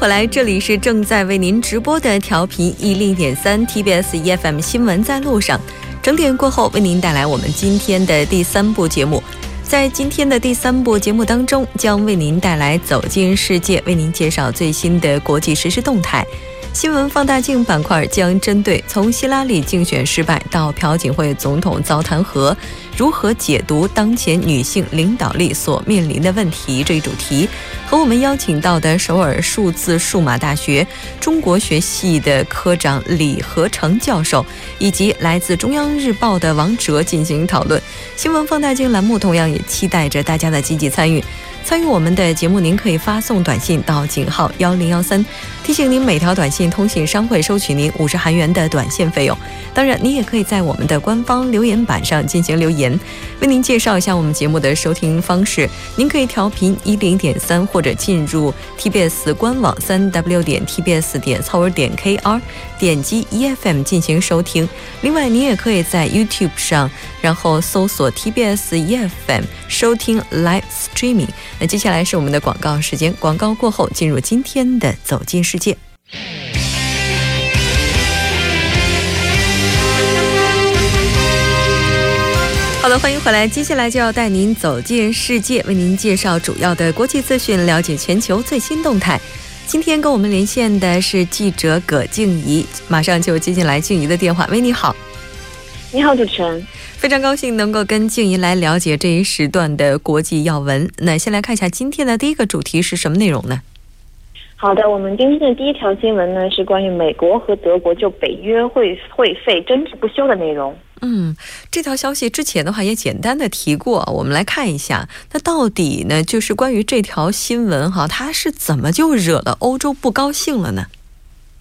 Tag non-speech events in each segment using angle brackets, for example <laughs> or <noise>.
的，欢迎回来，这里是正在为您直播的调频一零点三 TBS EFM 新闻在路上。整点过后，为您带来我们今天的第三部节目。在今天的第三部节目当中，将为您带来走进世界，为您介绍最新的国际实时动态。新闻放大镜板块将针对从希拉里竞选失败到朴槿惠总统遭弹劾，如何解读当前女性领导力所面临的问题这一主题，和我们邀请到的首尔数字数码大学中国学系的科长李和成教授，以及来自中央日报的王哲进行讨论。新闻放大镜栏目同样也期待着大家的积极参与。参与我们的节目，您可以发送短信到井号幺零幺三，提醒您每条短信通信商会收取您五十韩元的短信费用。当然，您也可以在我们的官方留言板上进行留言。为您介绍一下我们节目的收听方式，您可以调频一零点三，或者进入 TBS 官网三 W 点 TBS 点 c o 点 KR，点击 EFM 进行收听。另外，您也可以在 YouTube 上，然后搜索 TBS EFM 收听 Live Streaming。那接下来是我们的广告时间，广告过后进入今天的走进世界。好的，欢迎回来，接下来就要带您走进世界，为您介绍主要的国际资讯，了解全球最新动态。今天跟我们连线的是记者葛静怡，马上就接进来静怡的电话。喂，你好。你好，主持人。非常高兴能够跟静怡来了解这一时段的国际要闻。那先来看一下今天的第一个主题是什么内容呢？好的，我们今天的第一条新闻呢是关于美国和德国就北约会会费争执不休的内容。嗯，这条消息之前的话也简单的提过，我们来看一下，那到底呢就是关于这条新闻哈，它是怎么就惹了欧洲不高兴了呢？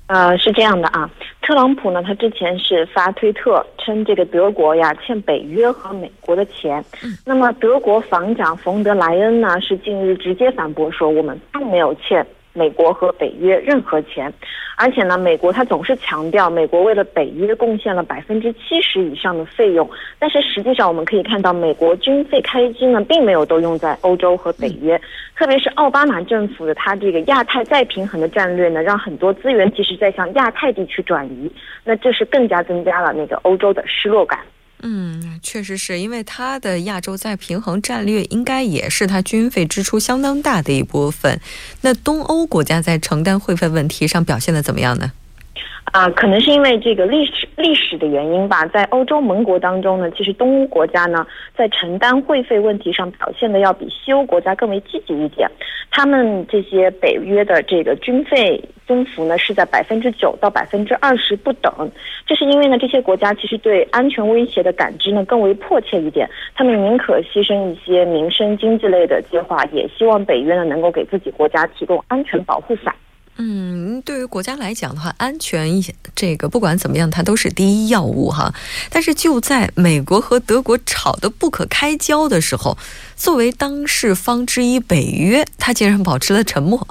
呃，是这样的啊，特朗普呢，他之前是发推特称这个德国呀欠北约和美国的钱，那么德国防长冯德莱恩呢是近日直接反驳说我们并没有欠。美国和北约任何钱，而且呢，美国他总是强调美国为了北约贡献了百分之七十以上的费用，但是实际上我们可以看到，美国军费开支呢，并没有都用在欧洲和北约，特别是奥巴马政府的他这个亚太再平衡的战略呢，让很多资源其实在向亚太地区转移，那这是更加增加了那个欧洲的失落感。嗯，确实是因为它的亚洲再平衡战略，应该也是它军费支出相当大的一部分。那东欧国家在承担会费问题上表现的怎么样呢？啊，可能是因为这个历史历史的原因吧，在欧洲盟国当中呢，其实东欧国家呢，在承担会费问题上表现的要比西欧国家更为积极一点。他们这些北约的这个军费增幅呢，是在百分之九到百分之二十不等。这是因为呢，这些国家其实对安全威胁的感知呢更为迫切一点，他们宁可牺牲一些民生经济类的计划，也希望北约呢能够给自己国家提供安全保护伞。嗯，对于国家来讲的话，安全一这个不管怎么样，它都是第一要务哈。但是就在美国和德国吵得不可开交的时候，作为当事方之一，北约他竟然保持了沉默。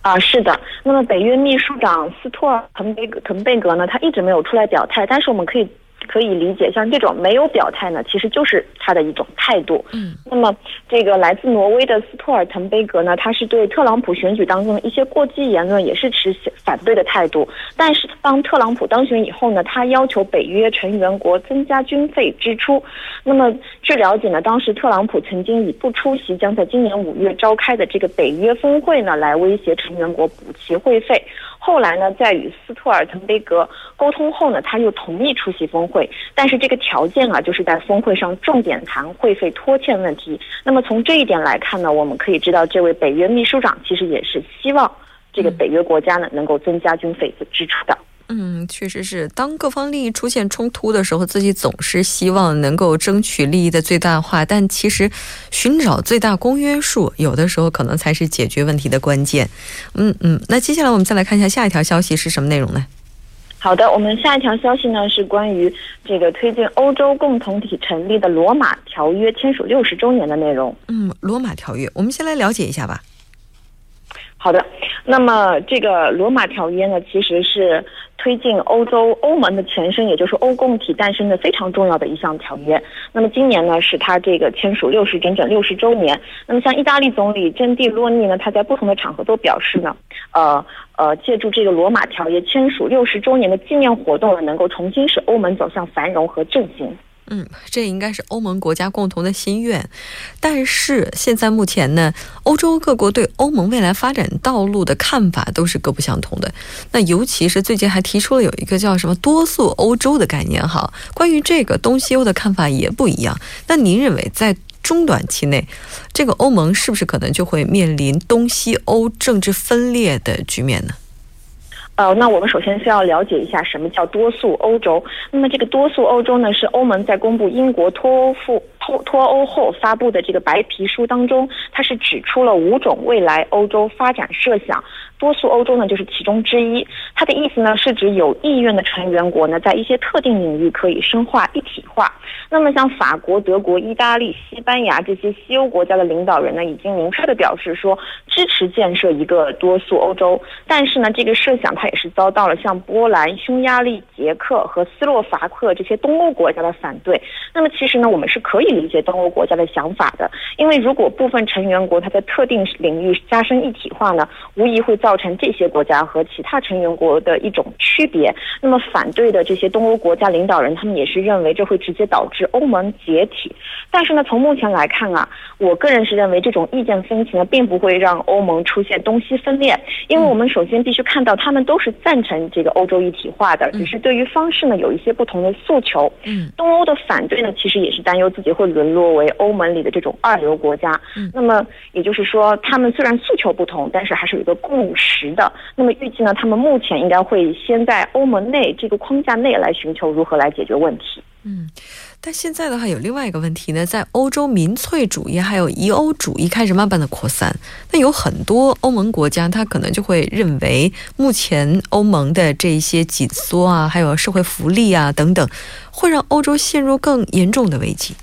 啊，是的。那么北约秘书长斯托尔滕贝滕贝格呢，他一直没有出来表态，但是我们可以。可以理解，像这种没有表态呢，其实就是他的一种态度。嗯，那么这个来自挪威的斯托尔滕贝格呢，他是对特朗普选举当中的一些过激言论也是持反对的态度。但是当特朗普当选以后呢，他要求北约成员国增加军费支出。那么据了解呢，当时特朗普曾经以不出席将在今年五月召开的这个北约峰会呢，来威胁成员国补齐会费。后来呢，在与斯托尔滕贝格沟通后呢，他又同意出席峰会，但是这个条件啊，就是在峰会上重点谈会费拖欠问题。那么从这一点来看呢，我们可以知道，这位北约秘书长其实也是希望这个北约国家呢能够增加军费的支出的。嗯，确实是。当各方利益出现冲突的时候，自己总是希望能够争取利益的最大化。但其实，寻找最大公约数，有的时候可能才是解决问题的关键。嗯嗯。那接下来我们再来看一下下一条消息是什么内容呢？好的，我们下一条消息呢是关于这个推进欧洲共同体成立的罗马条约签署六十周年的内容。嗯，罗马条约，我们先来了解一下吧。好的，那么这个罗马条约呢，其实是。推进欧洲欧盟的前身，也就是欧共体诞生的非常重要的一项条约。那么今年呢，是他这个签署六十整整六十周年。那么像意大利总理珍蒂洛尼呢，他在不同的场合都表示呢，呃呃，借助这个罗马条约签署六十周年的纪念活动呢，能够重新使欧盟走向繁荣和振兴。嗯，这应该是欧盟国家共同的心愿，但是现在目前呢，欧洲各国对欧盟未来发展道路的看法都是各不相同的。那尤其是最近还提出了有一个叫什么“多速欧洲”的概念，哈，关于这个东西欧的看法也不一样。那您认为在中短期内，这个欧盟是不是可能就会面临东西欧政治分裂的局面呢？呃，那我们首先需要了解一下什么叫多速欧洲。那么这个多速欧洲呢，是欧盟在公布英国脱欧复脱脱欧后发布的这个白皮书当中，它是指出了五种未来欧洲发展设想。多数欧洲呢，就是其中之一。它的意思呢，是指有意愿的成员国呢，在一些特定领域可以深化一体化。那么，像法国、德国、意大利、西班牙这些西欧国家的领导人呢，已经明确的表示说支持建设一个多数欧洲。但是呢，这个设想它也是遭到了像波兰、匈牙利、捷克和斯洛伐克这些东欧国家的反对。那么，其实呢，我们是可以理解东欧国家的想法的，因为如果部分成员国它在特定领域加深一体化呢，无疑会造造成这些国家和其他成员国的一种区别。那么，反对的这些东欧国家领导人，他们也是认为这会直接导致欧盟解体。但是呢，从目前来看啊，我个人是认为这种意见分歧呢，并不会让欧盟出现东西分裂。因为我们首先必须看到，他们都是赞成这个欧洲一体化的，只是对于方式呢有一些不同的诉求。嗯，东欧的反对呢，其实也是担忧自己会沦落为欧盟里的这种二流国家。嗯，那么也就是说，他们虽然诉求不同，但是还是有一个共。实的，那么预计呢，他们目前应该会先在欧盟内这个框架内来寻求如何来解决问题。嗯，但现在的话有另外一个问题呢，在欧洲民粹主义还有疑欧主义开始慢慢的扩散，那有很多欧盟国家，他可能就会认为目前欧盟的这些紧缩啊，还有社会福利啊等等，会让欧洲陷入更严重的危机。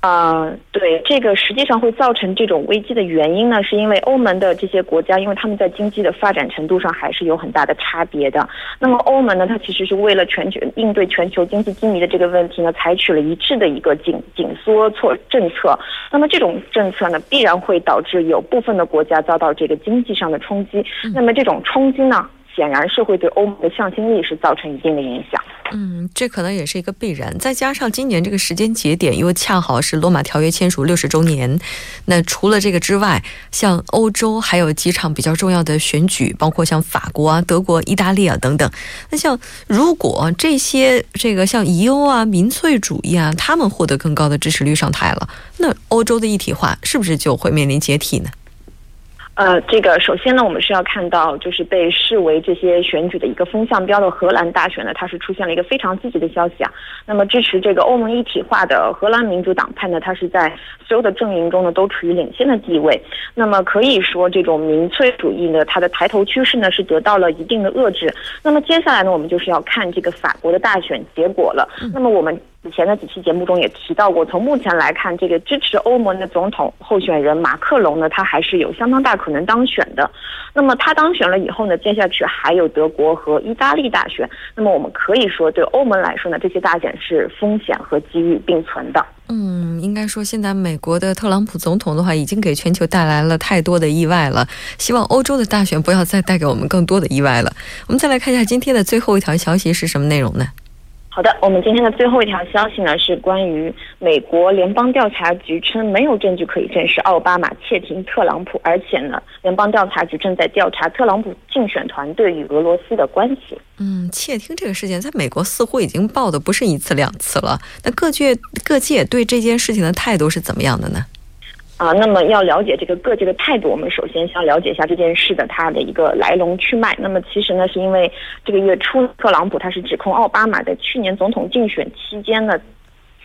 啊，对，这个实际上会造成这种危机的原因呢，是因为欧盟的这些国家，因为他们在经济的发展程度上还是有很大的差别的。那么欧盟呢，它其实是为了全球应对全球经济低迷的这个问题呢，采取了一致的一个紧紧缩措政策。那么这种政策呢，必然会导致有部分的国家遭到这个经济上的冲击。那么这种冲击呢？显然是会对欧盟的向心力是造成一定的影响。嗯，这可能也是一个必然。再加上今年这个时间节点又恰好是罗马条约签署六十周年，那除了这个之外，像欧洲还有几场比较重要的选举，包括像法国啊、德国、意大利啊等等。那像如果这些这个像疑欧啊、民粹主义啊，他们获得更高的支持率上台了，那欧洲的一体化是不是就会面临解体呢？呃，这个首先呢，我们是要看到，就是被视为这些选举的一个风向标的荷兰大选呢，它是出现了一个非常积极的消息啊。那么支持这个欧盟一体化的荷兰民主党派呢，它是在所有的阵营中呢都处于领先的地位。那么可以说，这种民粹主义呢，它的抬头趋势呢是得到了一定的遏制。那么接下来呢，我们就是要看这个法国的大选结果了。那么我们。以前的几期节目中也提到过，从目前来看，这个支持欧盟的总统候选人马克龙呢，他还是有相当大可能当选的。那么他当选了以后呢，接下去还有德国和意大利大选。那么我们可以说，对欧盟来说呢，这些大选是风险和机遇并存的。嗯，应该说，现在美国的特朗普总统的话，已经给全球带来了太多的意外了。希望欧洲的大选不要再带给我们更多的意外了。我们再来看一下今天的最后一条消息是什么内容呢？好的，我们今天的最后一条消息呢，是关于美国联邦调查局称没有证据可以证实奥巴马窃听特朗普，而且呢，联邦调查局正在调查特朗普竞选团队与俄罗斯的关系。嗯，窃听这个事件在美国似乎已经报的不是一次两次了。那各界各界对这件事情的态度是怎么样的呢？啊，那么要了解这个各界的态度，我们首先先了解一下这件事的它的一个来龙去脉。那么其实呢，是因为这个月初，特朗普他是指控奥巴马在去年总统竞选期间呢，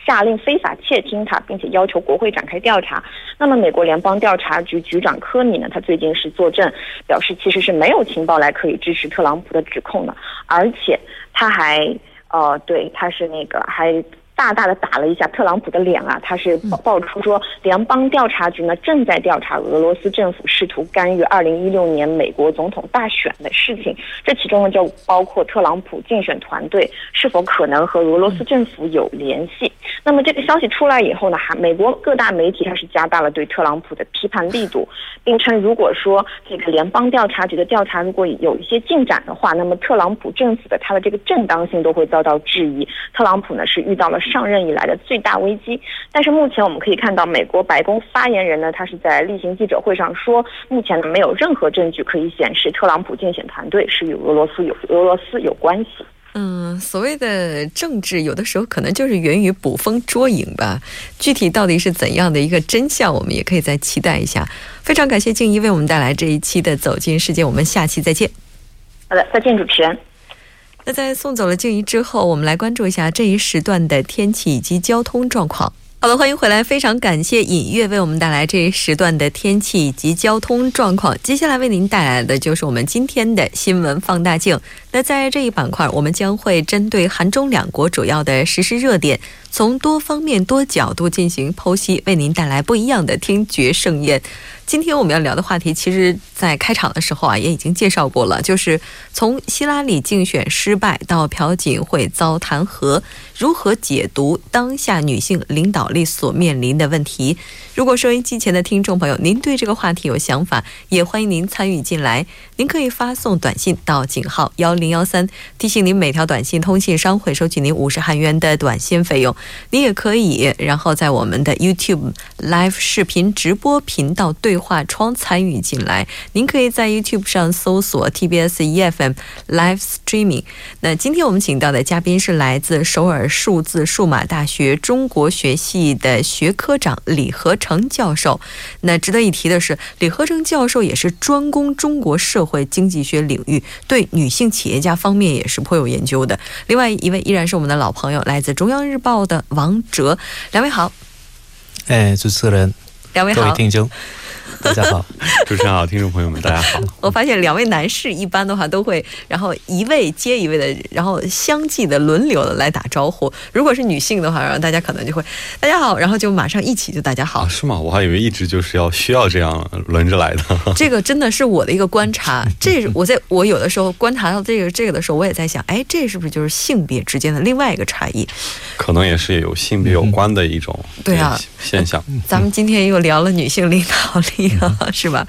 下令非法窃听他，并且要求国会展开调查。那么美国联邦调查局局长科米呢，他最近是作证，表示其实是没有情报来可以支持特朗普的指控的，而且他还呃，对，他是那个还。大大的打了一下特朗普的脸啊！他是爆爆出说，联邦调查局呢正在调查俄罗斯政府试图干预二零一六年美国总统大选的事情，这其中呢就包括特朗普竞选团队是否可能和俄罗斯政府有联系。那么这个消息出来以后呢，还美国各大媒体它是加大了对特朗普的批判力度，并称如果说这个联邦调查局的调查如果有一些进展的话，那么特朗普政府的他的这个正当性都会遭到质疑。特朗普呢是遇到了。上任以来的最大危机，但是目前我们可以看到，美国白宫发言人呢，他是在例行记者会上说，目前呢没有任何证据可以显示特朗普竞选团队是与俄罗斯有俄罗斯有关系。嗯，所谓的政治，有的时候可能就是源于捕风捉影吧。具体到底是怎样的一个真相，我们也可以再期待一下。非常感谢静怡为我们带来这一期的《走进世界》，我们下期再见。好的，再见，主持人。那在送走了静怡之后，我们来关注一下这一时段的天气以及交通状况。好了，欢迎回来，非常感谢尹月为我们带来这一时段的天气以及交通状况。接下来为您带来的就是我们今天的新闻放大镜。那在这一板块，我们将会针对韩中两国主要的实时热点，从多方面、多角度进行剖析，为您带来不一样的听觉盛宴。今天我们要聊的话题，其实，在开场的时候啊，也已经介绍过了，就是从希拉里竞选失败到朴槿惠遭弹劾，如何解读当下女性领导力所面临的问题。如果收音机前的听众朋友，您对这个话题有想法，也欢迎您参与进来。您可以发送短信到井号幺零幺三，提醒您每条短信通信商会收取您五十韩元的短信费用。您也可以，然后在我们的 YouTube Live 视频直播频道对。话窗参与进来，您可以在 YouTube 上搜索 TBS EFM Live Streaming。那今天我们请到的嘉宾是来自首尔尔数字数码大学中国学系的学科长李和成教授。那值得一提的是，李和成教授也是专攻中国社会经济学领域，对女性企业家方面也是颇有研究的。另外一位依然是我们的老朋友，来自中央日报的王哲。两位好。哎，主持人，两位好，各位听众。大家好，<laughs> 主持人好，听众朋友们，大家好。我发现两位男士一般的话都会，然后一位接一位的，然后相继的轮流的来打招呼。如果是女性的话，然后大家可能就会大家好，然后就马上一起就大家好。是吗？我还以为一直就是要需要这样轮着来的。<laughs> 这个真的是我的一个观察。这我在我有的时候观察到这个这个的时候，我也在想，哎，这是不是就是性别之间的另外一个差异？可能也是有性别有关的一种对啊现象。咱们今天又聊了女性领导力。<laughs> 是吧？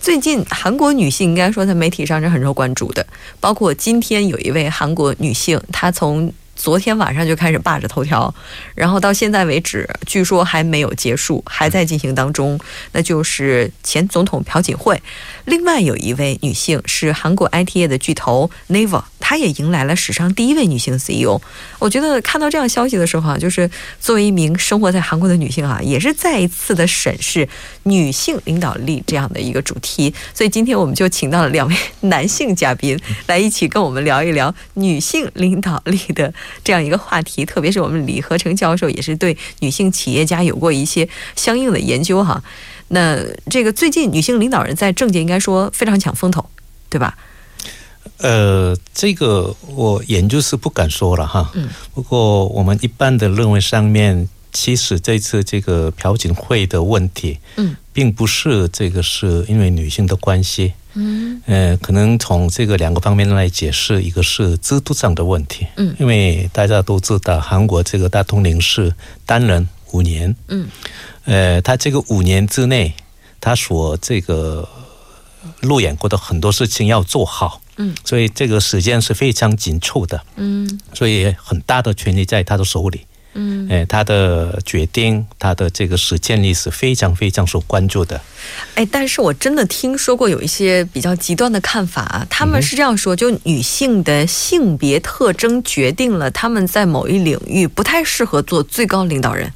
最近韩国女性应该说在媒体上是很受关注的，包括今天有一位韩国女性，她从。昨天晚上就开始霸着头条，然后到现在为止，据说还没有结束，还在进行当中。那就是前总统朴槿惠。另外有一位女性是韩国 IT 业的巨头 Naver，她也迎来了史上第一位女性 CEO。我觉得看到这样消息的时候啊，就是作为一名生活在韩国的女性啊，也是再一次的审视女性领导力这样的一个主题。所以今天我们就请到了两位 <laughs> 男性嘉宾来一起跟我们聊一聊女性领导力的。这样一个话题，特别是我们李和成教授也是对女性企业家有过一些相应的研究哈。那这个最近女性领导人在政界应该说非常抢风头，对吧？呃，这个我研究是不敢说了哈。嗯。不过我们一般的认为，上面其实这次这个朴槿惠的问题，嗯，并不是这个是因为女性的关系。嗯，呃，可能从这个两个方面来解释，一个是制度上的问题，嗯，因为大家都知道韩国这个大统领是单人五年，嗯，呃，他这个五年之内，他所这个路演过的很多事情要做好，嗯，所以这个时间是非常紧凑的，嗯，所以很大的权力在他的手里。嗯，哎，他的决定，他的这个实践力是非常非常受关注的。哎，但是我真的听说过有一些比较极端的看法，他们是这样说：，就女性的性别特征决定了他们在某一领域不太适合做最高领导人。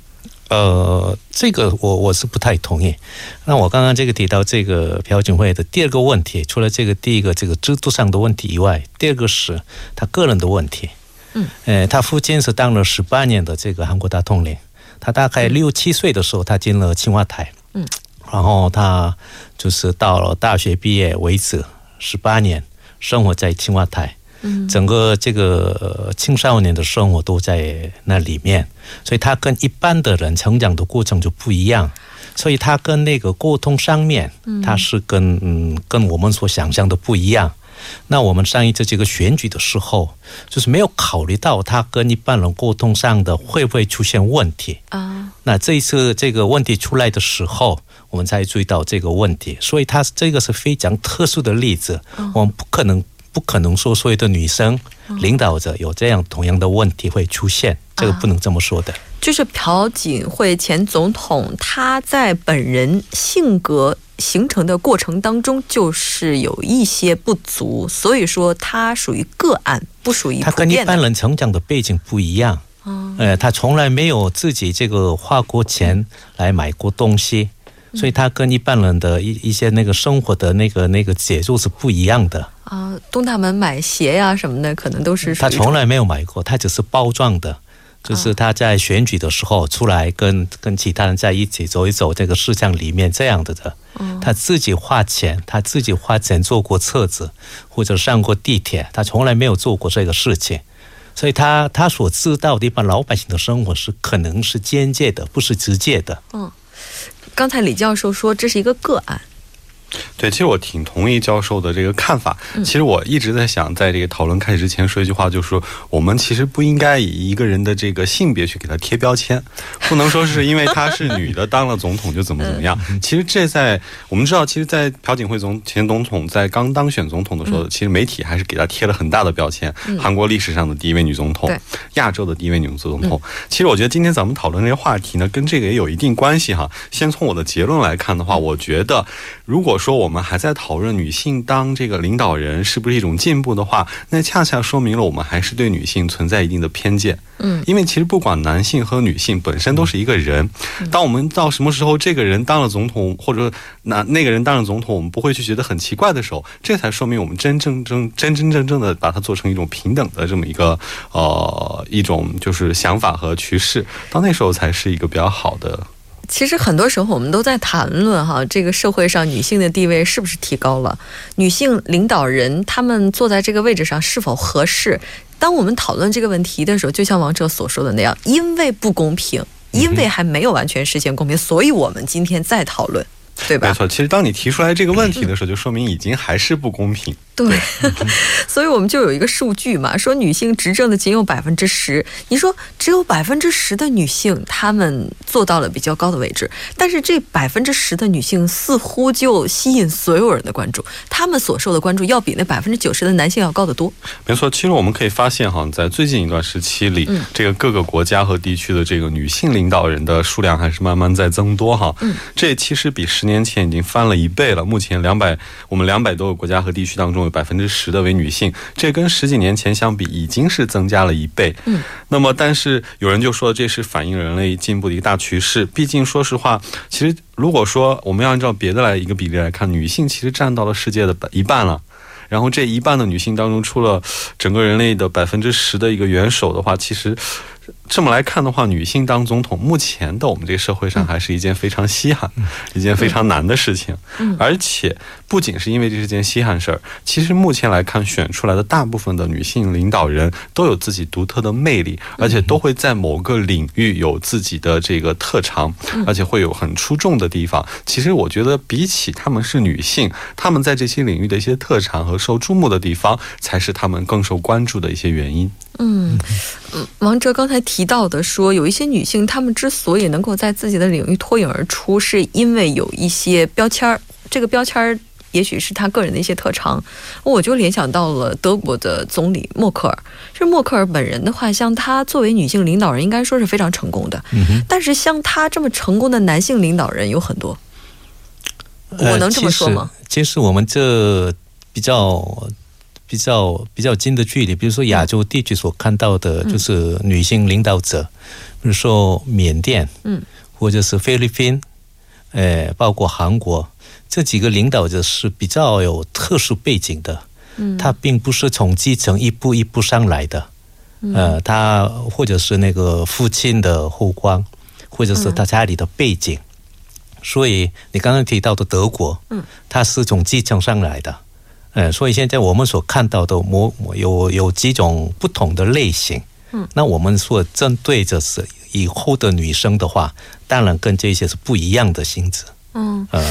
呃，这个我我是不太同意。那我刚刚这个提到这个朴槿惠的第二个问题，除了这个第一个这个制度上的问题以外，第二个是他个人的问题。嗯，呃，他父亲是当了十八年的这个韩国大统领，他大概六七岁的时候，他进了青瓦台，嗯，然后他就是到了大学毕业为止十八年生活在青瓦台，嗯。整个这个青少年的生活都在那里面，所以他跟一般的人成长的过程就不一样。所以他跟那个沟通上面，他是跟嗯跟我们所想象的不一样。那我们上一次这个选举的时候，就是没有考虑到他跟一般人沟通上的会不会出现问题啊。那这一次这个问题出来的时候，我们才注意到这个问题。所以他这个是非常特殊的例子，我们不可能不可能说所有的女生领导者有这样同样的问题会出现，这个不能这么说的。就是朴槿惠前总统，他在本人性格形成的过程当中，就是有一些不足，所以说他属于个案，不属于他跟一般人成长的背景不一样。哦，呃，他从来没有自己这个花过钱来买过东西，所以他跟一般人的一一些那个生活的那个那个节奏是不一样的。啊，东大门买鞋呀什么的，可能都是他从来没有买过，他只是包装的。就是他在选举的时候出来跟跟其他人在一起走一走这个市场里面这样的的，他自己花钱，他自己花钱坐过车子或者上过地铁，他从来没有做过这个事情，所以他他所知道的一般老百姓的生活是可能是间接的，不是直接的。嗯，刚才李教授说这是一个个案。对，其实我挺同意教授的这个看法。其实我一直在想，在这个讨论开始之前说一句话，就是说我们其实不应该以一个人的这个性别去给他贴标签，不能说是因为她是女的当了总统就怎么怎么样。<laughs> 其实这在我们知道，其实，在朴槿惠总前总统在刚当选总统的时候，其实媒体还是给他贴了很大的标签，韩国历史上的第一位女总统，亚洲的第一位女总统。其实我觉得今天咱们讨论这个话题呢，跟这个也有一定关系哈。先从我的结论来看的话，我觉得如果说我们还在讨论女性当这个领导人是不是一种进步的话，那恰恰说明了我们还是对女性存在一定的偏见。嗯，因为其实不管男性和女性本身都是一个人。当我们到什么时候这个人当了总统，或者那那个人当了总统，我们不会去觉得很奇怪的时候，这才说明我们真正真真真正正的把它做成一种平等的这么一个呃一种就是想法和趋势。到那时候才是一个比较好的。其实很多时候我们都在谈论哈，这个社会上女性的地位是不是提高了？女性领导人她们坐在这个位置上是否合适？当我们讨论这个问题的时候，就像王哲所说的那样，因为不公平，因为还没有完全实现公平，所以我们今天在讨论。对吧？没错，其实当你提出来这个问题的时候，就说明已经还是不公平。对，<laughs> 所以我们就有一个数据嘛，说女性执政的仅有百分之十。你说只有百分之十的女性，她们做到了比较高的位置，但是这百分之十的女性似乎就吸引所有人的关注，她们所受的关注要比那百分之九十的男性要高得多。没错，其实我们可以发现哈，在最近一段时期里，这个各个国家和地区的这个女性领导人的数量还是慢慢在增多哈。嗯，这其实比十年前已经翻了一倍了。目前两百，我们两百多个国家和地区当中。百分之十的为女性，这跟十几年前相比已经是增加了一倍。嗯，那么但是有人就说这是反映人类进步的一个大趋势。毕竟说实话，其实如果说我们要按照别的来一个比例来看，女性其实占到了世界的一半了。然后这一半的女性当中，出了整个人类的百分之十的一个元首的话，其实。这么来看的话，女性当总统，目前的我们这个社会上还是一件非常稀罕、<laughs> 一件非常难的事情。而且不仅是因为这是件稀罕事儿，其实目前来看，选出来的大部分的女性领导人都有自己独特的魅力，而且都会在某个领域有自己的这个特长，而且会有很出众的地方。其实我觉得，比起她们是女性，她们在这些领域的一些特长和受注目的地方，才是她们更受关注的一些原因。嗯，王哲刚才提到的说，有一些女性，她们之所以能够在自己的领域脱颖而出，是因为有一些标签儿。这个标签儿也许是她个人的一些特长。我就联想到了德国的总理默克尔。是默克尔本人的话，像她作为女性领导人，应该说是非常成功的。嗯但是像她这么成功的男性领导人有很多。我能这么说吗？其实我们这比较。比较比较近的距离，比如说亚洲地区所看到的，就是女性领导者，比如说缅甸，嗯，或者是菲律宾，呃，包括韩国这几个领导者是比较有特殊背景的，嗯，他并不是从基层一步一步上来的，呃，他或者是那个父亲的后光，或者是他家里的背景，所以你刚刚提到的德国，嗯，他是从基层上来的。嗯，所以现在我们所看到的模有有几种不同的类型。嗯，那我们说针对着是以后的女生的话，当然跟这些是不一样的性质。嗯呃，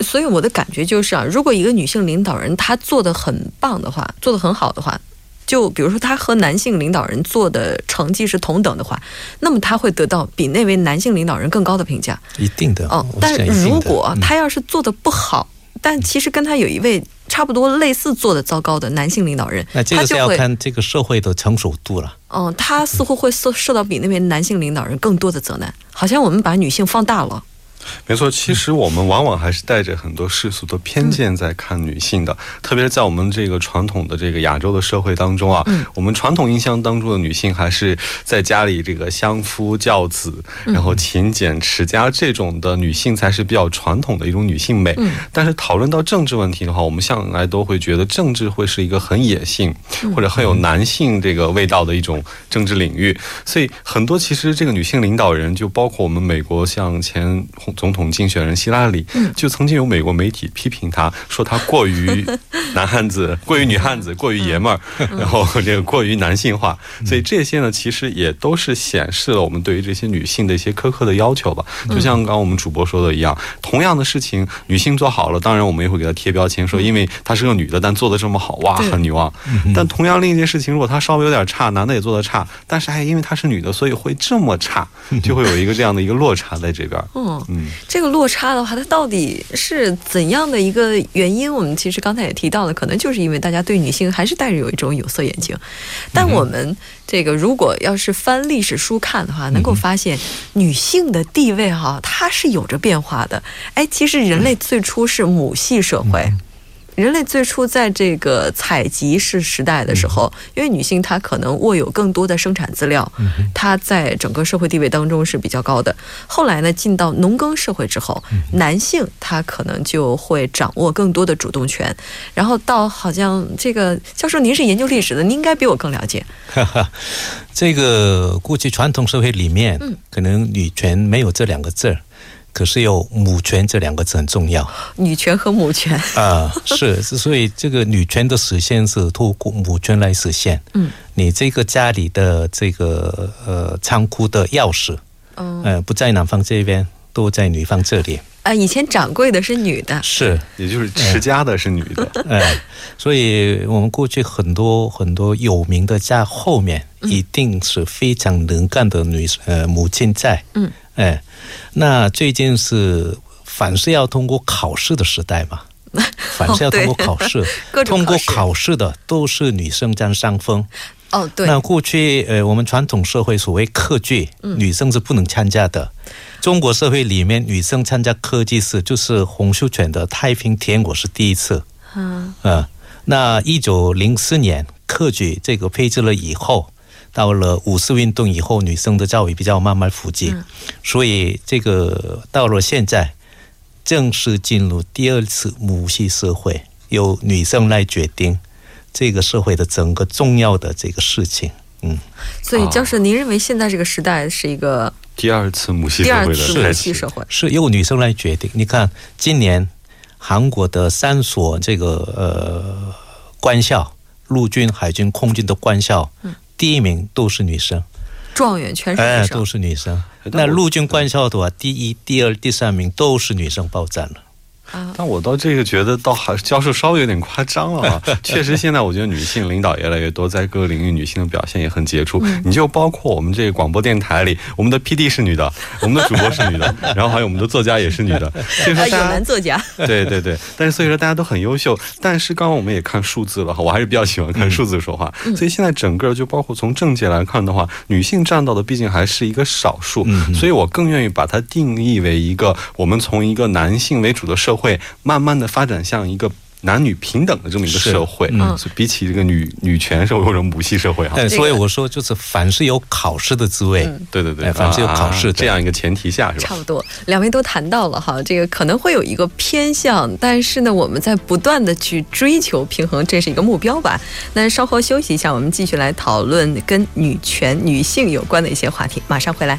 所以我的感觉就是啊，如果一个女性领导人她做的很棒的话，做的很好的话，就比如说她和男性领导人做的成绩是同等的话，那么她会得到比那位男性领导人更高的评价。一定的哦，但如果她要是做的不好，但其实跟她有一位差不多类似做的糟糕的男性领导人，那这个是要看这个社会的成熟度了。嗯，他似乎会受受到比那边男性领导人更多的责难，好像我们把女性放大了。没错，其实我们往往还是带着很多世俗的偏见在看女性的，特别是在我们这个传统的这个亚洲的社会当中啊，我们传统印象当中的女性还是在家里这个相夫教子，然后勤俭持家这种的女性才是比较传统的一种女性美。但是讨论到政治问题的话，我们向来都会觉得政治会是一个很野性或者很有男性这个味道的一种政治领域，所以很多其实这个女性领导人，就包括我们美国像前。总统竞选人希拉里就曾经有美国媒体批评他，说他过于 <laughs> 男汉子、过于女汉子、过于爷们儿，然后这个过于男性化。所以这些呢，其实也都是显示了我们对于这些女性的一些苛刻的要求吧。就像刚刚我们主播说的一样，同样的事情，女性做好了，当然我们也会给她贴标签，说因为她是个女的，但做的这么好，哇，很牛啊。但同样另一件事情，如果她稍微有点差，男的也做的差，但是哎，因为她是女的，所以会这么差，<laughs> 就会有一个这样的一个落差在这边。嗯嗯。这个落差的话，它到底是怎样的一个原因？我们其实刚才也提到了，可能就是因为大家对女性还是带着有一种有色眼镜。但我们这个如果要是翻历史书看的话，能够发现女性的地位哈，它是有着变化的。哎，其实人类最初是母系社会。人类最初在这个采集式时代的时候，因为女性她可能握有更多的生产资料，她在整个社会地位当中是比较高的。后来呢，进到农耕社会之后，男性他可能就会掌握更多的主动权。然后到好像这个教授，您是研究历史的，您应该比我更了解。<laughs> 这个过去传统社会里面，可能女权没有这两个字儿。可是有母权这两个字很重要，女权和母权啊，是，所以这个女权的实现是透过母权来实现。嗯，你这个家里的这个呃仓库的钥匙，嗯，不在男方这边，都在女方这里。啊，以前掌柜的是女的，是，也就是持家的是女的。<laughs> 哎，所以我们过去很多很多有名的家后面，一定是非常能干的女呃母亲在。嗯。哎，那最近是凡是要通过考试的时代嘛？<laughs> 凡是要通过考试，通过考试的都是女生占上风。哦，对。那过去呃，我们传统社会所谓科举，女生是不能参加的。中国社会里面，女生参加科举是就是洪秀全的太平天国是第一次。嗯。嗯，那一九零四年科举这个配置了以后。到了五四运动以后，女生的教育比较慢慢普及，所以这个到了现在，正式进入第二次母系社会，由女生来决定这个社会的整个重要的这个事情。嗯，所以教授，您认为现在这个时代是一个第二次母系社会的母系社会，是由女生来决定？你看，今年韩国的三所这个呃官校，陆军、海军、空军的官校，嗯。第一名都是女生，状元全是女生，都是女生。那陆军官校的话，第一、第二、第三名都是女生报占了。但我倒这个觉得，倒还教授稍微有点夸张了啊。<laughs> 确实，现在我觉得女性领导越来越多，在各个领域女性的表现也很杰出。你就包括我们这个广播电台里，我们的 P D 是女的，<laughs> 我们的主播是女的，然后还有我们的作家也是女的。所以说，有男作家。<laughs> 对对对，但是所以说大家都很优秀。但是刚刚我们也看数字了，我还是比较喜欢看数字说话。所以现在整个就包括从政界来看的话，女性占到的毕竟还是一个少数。所以我更愿意把它定义为一个我们从一个男性为主的社会。会慢慢的发展向一个男女平等的这么一个社会，嗯，比起这个女女权社会或者母系社会哈，所以我说就是凡是有考试的滋味，对对对，凡是有考试这样一个前提下是吧？差不多，两位都谈到了哈，这个可能会有一个偏向，但是呢，我们在不断的去追求平衡，这是一个目标吧。那稍后休息一下，我们继续来讨论跟女权、女性有关的一些话题，马上回来。